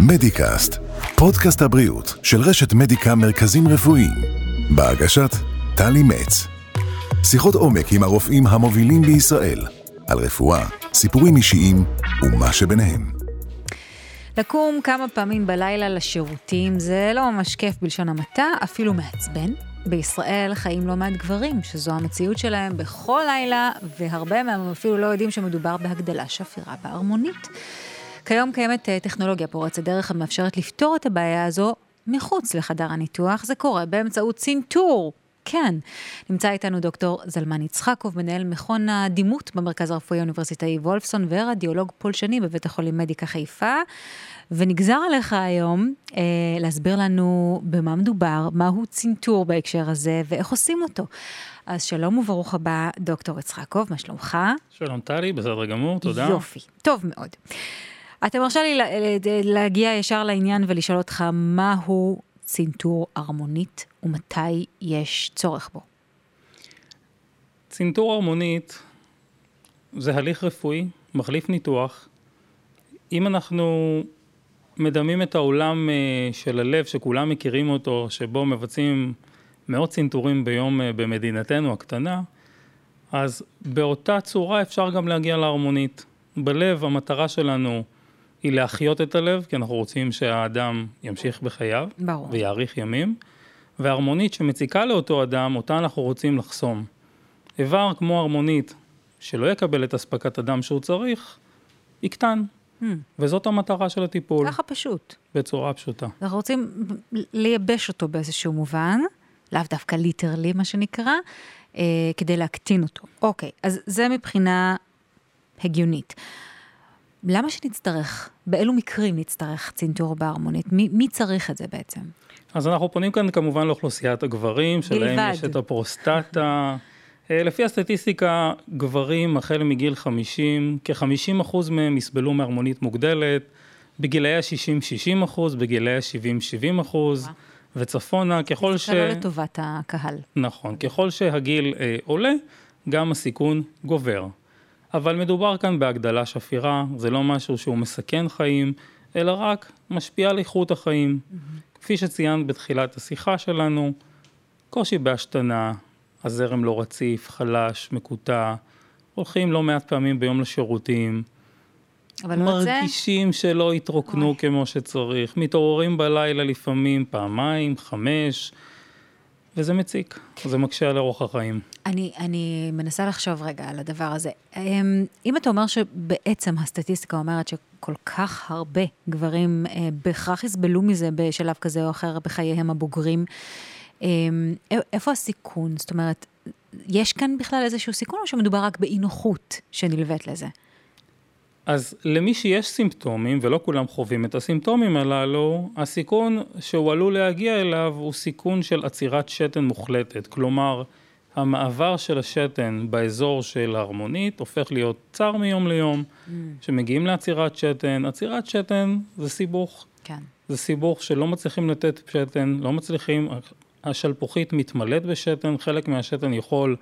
מדיקאסט, פודקאסט הבריאות של רשת מדיקה מרכזים רפואיים, בהגשת טלי מצ. שיחות עומק עם הרופאים המובילים בישראל, על רפואה, סיפורים אישיים ומה שביניהם. לקום כמה פעמים בלילה לשירותים זה לא ממש כיף בלשון המעטה, אפילו מעצבן. בישראל חיים לא מעט גברים, שזו המציאות שלהם בכל לילה, והרבה מהם אפילו לא יודעים שמדובר בהגדלה שפירה בהרמונית. כיום קיימת אה, טכנולוגיה פורצת דרך המאפשרת לפתור את הבעיה הזו מחוץ לחדר הניתוח. זה קורה באמצעות צנתור. כן. נמצא איתנו דוקטור זלמן יצחקוב, מנהל מכון הדימות במרכז הרפואי האוניברסיטאי וולפסון ורדיולוג פולשני בבית החולים מדיקה חיפה. ונגזר עליך היום אה, להסביר לנו במה מדובר, מהו צנתור בהקשר הזה ואיך עושים אותו. אז שלום וברוך הבא, דוקטור יצחקוב, מה שלומך? שלום טלי, בסדר גמור, תודה. יופי, טוב מאוד. אתה מרשה לי להגיע ישר לעניין ולשאול אותך מהו צנתור ארמונית ומתי יש צורך בו. צנתור ארמונית זה הליך רפואי, מחליף ניתוח. אם אנחנו מדמים את העולם אה, של הלב, שכולם מכירים אותו, שבו מבצעים מאות צנתורים ביום אה, במדינתנו הקטנה, אז באותה צורה אפשר גם להגיע להרמונית. בלב המטרה שלנו היא להחיות את הלב, כי אנחנו רוצים שהאדם ימשיך בחייו, ברור. ויאריך ימים, והרמונית שמציקה לאותו אדם, אותה אנחנו רוצים לחסום. איבר כמו הרמונית, שלא יקבל את אספקת הדם שהוא צריך, יקטן. Hmm. וזאת המטרה של הטיפול. ככה פשוט. בצורה פשוטה. אנחנו רוצים לייבש אותו באיזשהו מובן, לאו דווקא ליטרלי מה שנקרא, אה, כדי להקטין אותו. אוקיי, אז זה מבחינה הגיונית. למה שנצטרך, באילו מקרים נצטרך צנתור בהרמונית? מי, מי צריך את זה בעצם? אז אנחנו פונים כאן כמובן לאוכלוסיית הגברים, שלהם יש את הפרוסטטה. אה, לפי הסטטיסטיקה, גברים החל מגיל 50, כ-50% מהם יסבלו מהרמונית מוגדלת, בגילאי ה-60-60 אחוז, בגילאי ה-70-70 אחוז, וצפונה, ככל ש... זה לא לטובת הקהל. נכון, ככל שהגיל אה, עולה, גם הסיכון גובר. אבל מדובר כאן בהגדלה שפירה, זה לא משהו שהוא מסכן חיים, אלא רק משפיע על איכות החיים. Mm-hmm. כפי שציינת בתחילת השיחה שלנו, קושי בהשתנה, הזרם לא רציף, חלש, מקוטע, הולכים לא מעט פעמים ביום לשירותים. אבל מרגישים זה... שלא התרוקנו אוי. כמו שצריך, מתעוררים בלילה לפעמים פעמיים, חמש, וזה מציק, זה מקשה על אורח החיים. אני, אני מנסה לחשוב רגע על הדבר הזה. אמ, אם אתה אומר שבעצם הסטטיסטיקה אומרת שכל כך הרבה גברים אה, בהכרח יסבלו מזה בשלב כזה או אחר בחייהם הבוגרים, אמ, איפה הסיכון? זאת אומרת, יש כאן בכלל איזשהו סיכון או שמדובר רק באי נוחות שנלווית לזה? אז למי שיש סימפטומים, ולא כולם חווים את הסימפטומים הללו, הסיכון שהוא עלול להגיע אליו הוא סיכון של עצירת שתן מוחלטת. כלומר, המעבר של השתן באזור של ההרמונית הופך להיות צר מיום ליום. כשמגיעים mm. לעצירת שתן, עצירת שתן זה סיבוך. כן. זה סיבוך שלא מצליחים לתת שתן, לא מצליחים, השלפוחית מתמלאת בשתן, חלק מהשתן יכול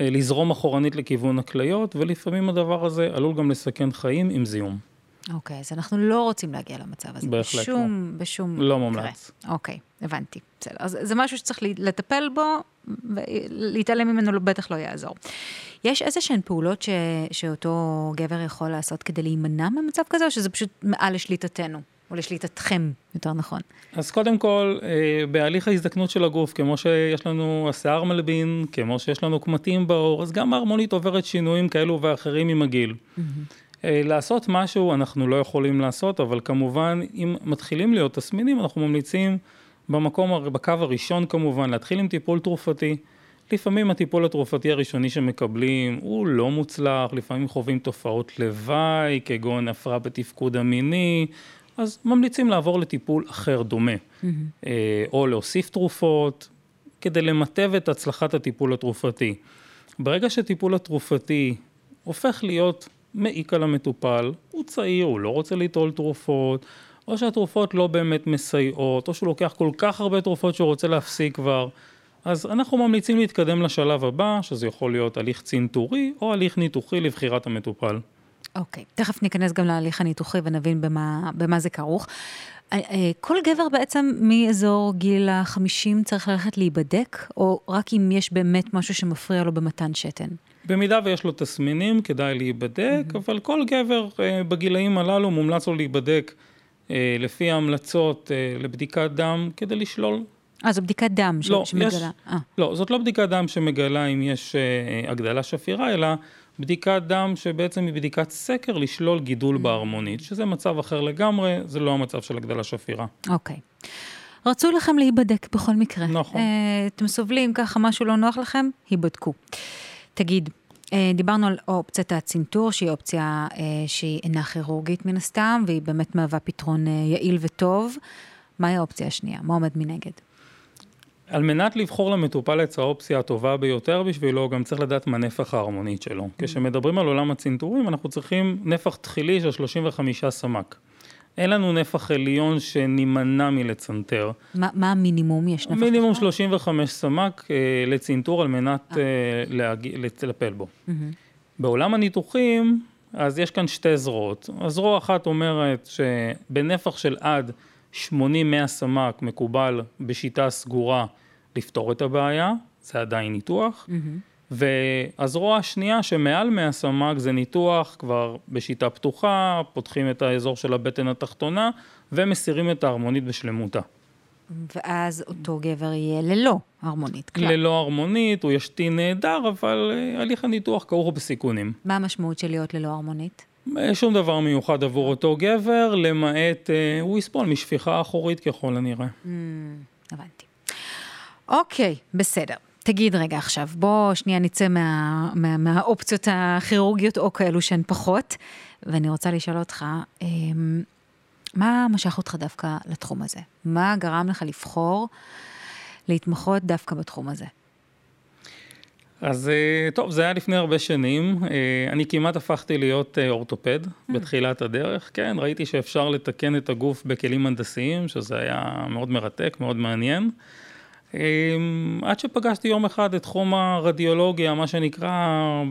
אה, לזרום אחורנית לכיוון הכליות, ולפעמים הדבר הזה עלול גם לסכן חיים עם זיהום. אוקיי, okay, אז אנחנו לא רוצים להגיע למצב הזה. בהחלט בשום, לא. בשום לא מומלץ. אוקיי, okay, הבנתי. בסדר. אז זה משהו שצריך לטפל בו, ולהתעלם ממנו בטח לא יעזור. יש איזה שהן פעולות ש, שאותו גבר יכול לעשות כדי להימנע ממצב כזה, או שזה פשוט מעל לשליטתנו? או לשליטתכם, יותר נכון. אז קודם כל, אה, בהליך ההזדקנות של הגוף, כמו שיש לנו השיער מלבין, כמו שיש לנו קמטים בעור, אז גם ההרמונית עוברת שינויים כאלו ואחרים עם הגיל. Mm-hmm. לעשות משהו אנחנו לא יכולים לעשות, אבל כמובן, אם מתחילים להיות תסמינים, אנחנו ממליצים במקום, בקו הראשון כמובן, להתחיל עם טיפול תרופתי. לפעמים הטיפול התרופתי הראשוני שמקבלים הוא לא מוצלח, לפעמים חווים תופעות לוואי, כגון הפרעה בתפקוד המיני, אז ממליצים לעבור לטיפול אחר דומה, mm-hmm. או להוסיף תרופות, כדי למטב את הצלחת הטיפול התרופתי. ברגע שטיפול התרופתי הופך להיות מעיק על המטופל, הוא צעיר, הוא לא רוצה ליטול תרופות, או שהתרופות לא באמת מסייעות, או שהוא לוקח כל כך הרבה תרופות שהוא רוצה להפסיק כבר, אז אנחנו ממליצים להתקדם לשלב הבא, שזה יכול להיות הליך צנתורי או הליך ניתוחי לבחירת המטופל. אוקיי, תכף ניכנס גם להליך הניתוחי ונבין במה, במה זה כרוך. אה, אה, כל גבר בעצם מאזור גיל החמישים צריך ללכת להיבדק, או רק אם יש באמת משהו שמפריע לו במתן שתן? במידה ויש לו תסמינים, כדאי להיבדק, mm-hmm. אבל כל גבר אה, בגילאים הללו מומלץ לו להיבדק לפי ההמלצות לבדיקת דם כדי לשלול. אה, זו בדיקת דם לא, שמגלה. יש, לא, זאת לא בדיקת דם שמגלה אם יש הגדלה שפירה, אלא בדיקת דם שבעצם היא בדיקת סקר לשלול גידול mm. בהרמונית, שזה מצב אחר לגמרי, זה לא המצב של הגדלה שפירה. אוקיי. רצו לכם להיבדק בכל מקרה. נכון. Uh, אתם סובלים ככה משהו לא נוח לכם? היבדקו. תגיד, uh, דיברנו על אופציית הצנתור, שהיא אופציה uh, שהיא אינה כירורגית מן הסתם, והיא באמת מהווה פתרון uh, יעיל וטוב. מהי האופציה השנייה? מה עומד מנגד? על מנת לבחור למטופל את האופציה הטובה ביותר בשבילו, גם צריך לדעת מה נפח ההרמונית שלו. Mm-hmm. כשמדברים על עולם הצנתורים, אנחנו צריכים נפח תחילי של 35 סמ"ק. אין לנו נפח עליון שנימנע מלצנתר. מה, מה המינימום? יש נפח? מינימום 35 סמ"ק אה, לצנתור על מנת אה. אה, להג... לטפל בו. Mm-hmm. בעולם הניתוחים, אז יש כאן שתי זרועות. הזרוע אחת אומרת שבנפח של עד 80-100 סמ"ק מקובל בשיטה סגורה לפתור את הבעיה, זה עדיין ניתוח. Mm-hmm. והזרוע השנייה שמעל 100 סמ"ק זה ניתוח כבר בשיטה פתוחה, פותחים את האזור של הבטן התחתונה ומסירים את ההרמונית בשלמותה. ואז אותו גבר יהיה ללא הרמונית כלל. ללא הרמונית, הוא ישתין נהדר, אבל uh, הליך הניתוח כרוך בסיכונים. מה המשמעות של להיות ללא הרמונית? אה, שום דבר מיוחד עבור אותו גבר, למעט, אה, הוא יסבול משפיכה אחורית ככל הנראה. Mm, הבנתי. אוקיי, בסדר. תגיד רגע עכשיו, בוא שנייה נצא מה, מה, מהאופציות הכירורגיות או כאלו שהן פחות, ואני רוצה לשאול אותך, אה, מה משך אותך דווקא לתחום הזה? מה גרם לך לבחור להתמחות דווקא בתחום הזה? אז אה, טוב, זה היה לפני הרבה שנים. אה, אני כמעט הפכתי להיות אה, אורתופד. בתחילת הדרך. כן, ראיתי שאפשר לתקן את הגוף בכלים הנדסיים, שזה היה מאוד מרתק, מאוד מעניין. עד שפגשתי יום אחד את תחום הרדיולוגיה, מה שנקרא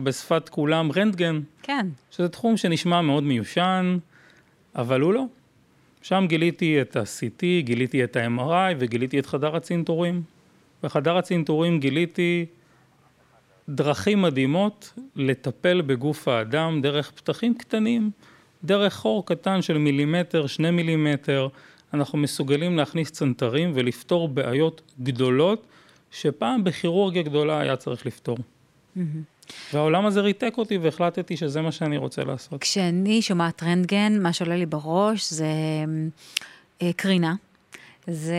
בשפת כולם רנטגן. כן. שזה תחום שנשמע מאוד מיושן, אבל הוא לא. שם גיליתי את ה-CT, גיליתי את ה-MRI וגיליתי את חדר הצנתורים. בחדר הצנתורים גיליתי דרכים מדהימות לטפל בגוף האדם דרך פתחים קטנים, דרך חור קטן של מילימטר, שני מילימטר, אנחנו מסוגלים להכניס צנתרים ולפתור בעיות גדולות שפעם בכירורגיה גדולה היה צריך לפתור. Mm-hmm. והעולם הזה ריתק אותי והחלטתי שזה מה שאני רוצה לעשות. כשאני שומעת רנטגן, מה שעולה לי בראש זה אה, קרינה, זה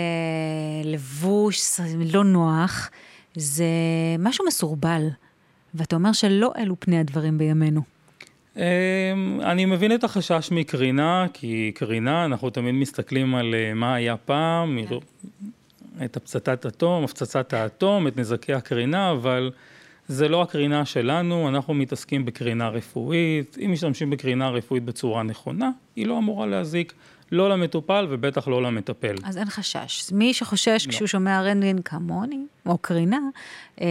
לבוש לא נוח. זה משהו מסורבל, ואתה אומר שלא אלו פני הדברים בימינו. אמ, אני מבין את החשש מקרינה, כי קרינה, אנחנו תמיד מסתכלים על אה, מה היה פעם, כן. את הפצצת אטום, הפצצת האטום, את נזקי הקרינה, אבל זה לא הקרינה שלנו, אנחנו מתעסקים בקרינה רפואית. אם משתמשים בקרינה רפואית בצורה נכונה, היא לא אמורה להזיק. לא למטופל ובטח לא למטפל. אז אין חשש. מי שחושש לא. כשהוא שומע רנטגן כמוני, או קרינה, אה,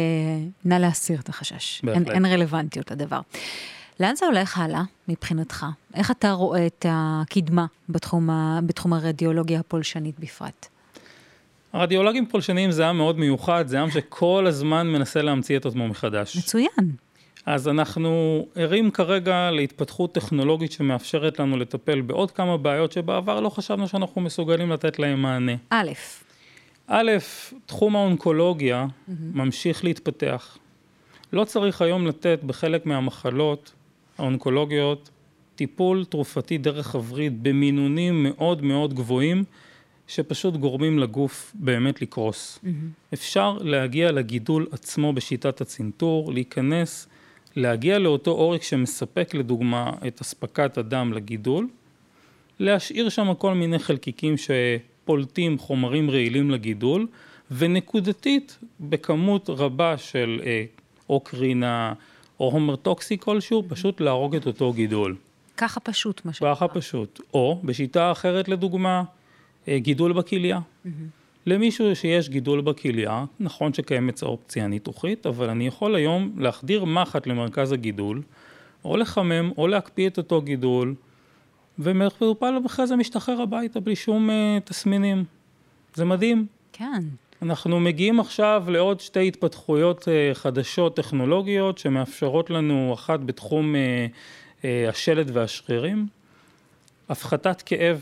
נא להסיר את החשש. בהחלט. אין, אין רלוונטיות לדבר. לאן זה הולך הלאה מבחינתך? איך אתה רואה את הקדמה בתחום, ה, בתחום הרדיולוגיה הפולשנית בפרט? הרדיולוגים פולשניים זה עם מאוד מיוחד, זה עם שכל הזמן מנסה להמציא את עצמו מחדש. מצוין. אז אנחנו ערים כרגע להתפתחות טכנולוגית שמאפשרת לנו לטפל בעוד כמה בעיות שבעבר לא חשבנו שאנחנו מסוגלים לתת להם מענה. א', א', תחום האונקולוגיה mm-hmm. ממשיך להתפתח. לא צריך היום לתת בחלק מהמחלות האונקולוגיות טיפול תרופתי דרך הווריד במינונים מאוד מאוד גבוהים, שפשוט גורמים לגוף באמת לקרוס. Mm-hmm. אפשר להגיע לגידול עצמו בשיטת הצנתור, להיכנס להגיע לאותו עורק שמספק לדוגמה את אספקת הדם לגידול, להשאיר שם כל מיני חלקיקים שפולטים חומרים רעילים לגידול, ונקודתית בכמות רבה של אה, או קרינה או הומר טוקסי כלשהו, פשוט להרוג את אותו גידול. ככה פשוט מה שנקרא. ככה פשוט. או בשיטה אחרת לדוגמה, אה, גידול בכליה. Mm-hmm. למישהו שיש גידול בכליה, נכון שקיימת האופציה הניתוחית, אבל אני יכול היום להחדיר מחט למרכז הגידול, או לחמם, או להקפיא את אותו גידול, ומטופל אחרי זה משתחרר הביתה בלי שום uh, תסמינים. זה מדהים. כן. אנחנו מגיעים עכשיו לעוד שתי התפתחויות uh, חדשות טכנולוגיות שמאפשרות לנו אחת בתחום uh, uh, השלד והשרירים. הפחתת כאב,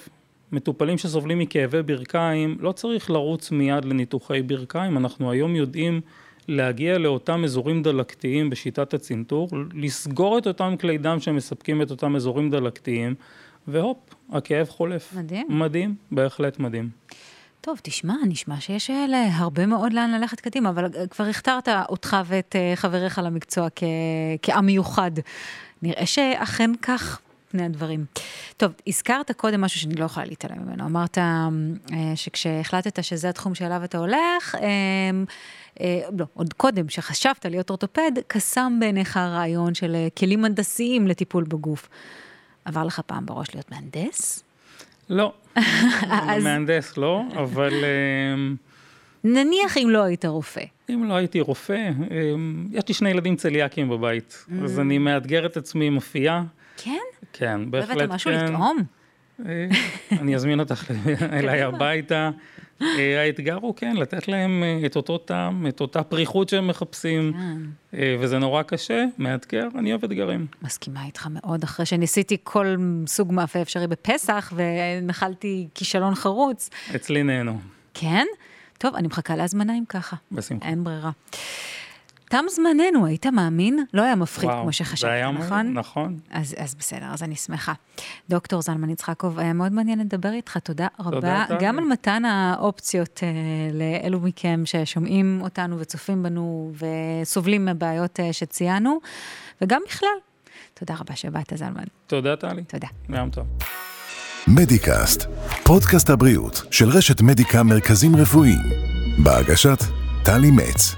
מטופלים שסובלים מכאבי ברכיים, לא צריך לרוץ מיד לניתוחי ברכיים, אנחנו היום יודעים להגיע לאותם אזורים דלקתיים בשיטת הצנתור, לסגור את אותם כלי דם שמספקים את אותם אזורים דלקתיים, והופ, הכאב חולף. מדהים. מדהים, בהחלט מדהים. טוב, תשמע, נשמע שיש הרבה מאוד לאן ללכת קדימה, אבל כבר הכתרת אותך ואת אה, חבריך למקצוע. כעם מיוחד. נראה שאכן כך פני הדברים. טוב, הזכרת קודם משהו שאני לא יכולה להתעלם ממנו. אמרת אה, שכשהחלטת שזה התחום שאליו אתה הולך, אה, אה, לא, עוד קודם, שחשבת להיות אורתופד, קסם בעיניך הרעיון של כלים הנדסיים לטיפול בגוף. עבר לך פעם בראש להיות מהנדס? לא, אז... מהנדס לא, אבל... נניח אם לא היית רופא. אם לא הייתי רופא, יש לי שני ילדים צליאקים בבית, אז אני מאתגר את עצמי עם אפייה. כן? כן, בהחלט כן. הבאת משהו לטעום? אה, אני אזמין אותך אליי הביתה. אה, האתגר הוא כן, לתת להם אה, את אותו טעם, את אותה פריחות שהם מחפשים, כן. וזה נורא קשה, מאתגר, אני אוהב אתגרים. מסכימה איתך מאוד, אחרי שניסיתי כל סוג מאפה אפשרי בפסח, ונחלתי כישלון חרוץ. אצלי נהנו. כן? טוב, אני מחכה להזמנה אם ככה. בשמחה. אין ברירה. תם זמננו, היית מאמין? לא היה מפחיד וואו, כמו שחשבת, היה נכון? נכון. אז, אז בסדר, אז אני שמחה. דוקטור זלמן יצחקוב, היה מאוד מעניין לדבר איתך, תודה רבה. תודה, גם על מתן האופציות אה, לאלו מכם ששומעים אותנו וצופים בנו וסובלים מבעיות אה, שציינו, וגם בכלל. תודה רבה שבאת, זלמן. תודה, טלי. תודה. יום טוב. מדיקאסט, פודקאסט הבריאות של רשת מדיקה מרכזים רפואיים, בהגשת טלי מצ.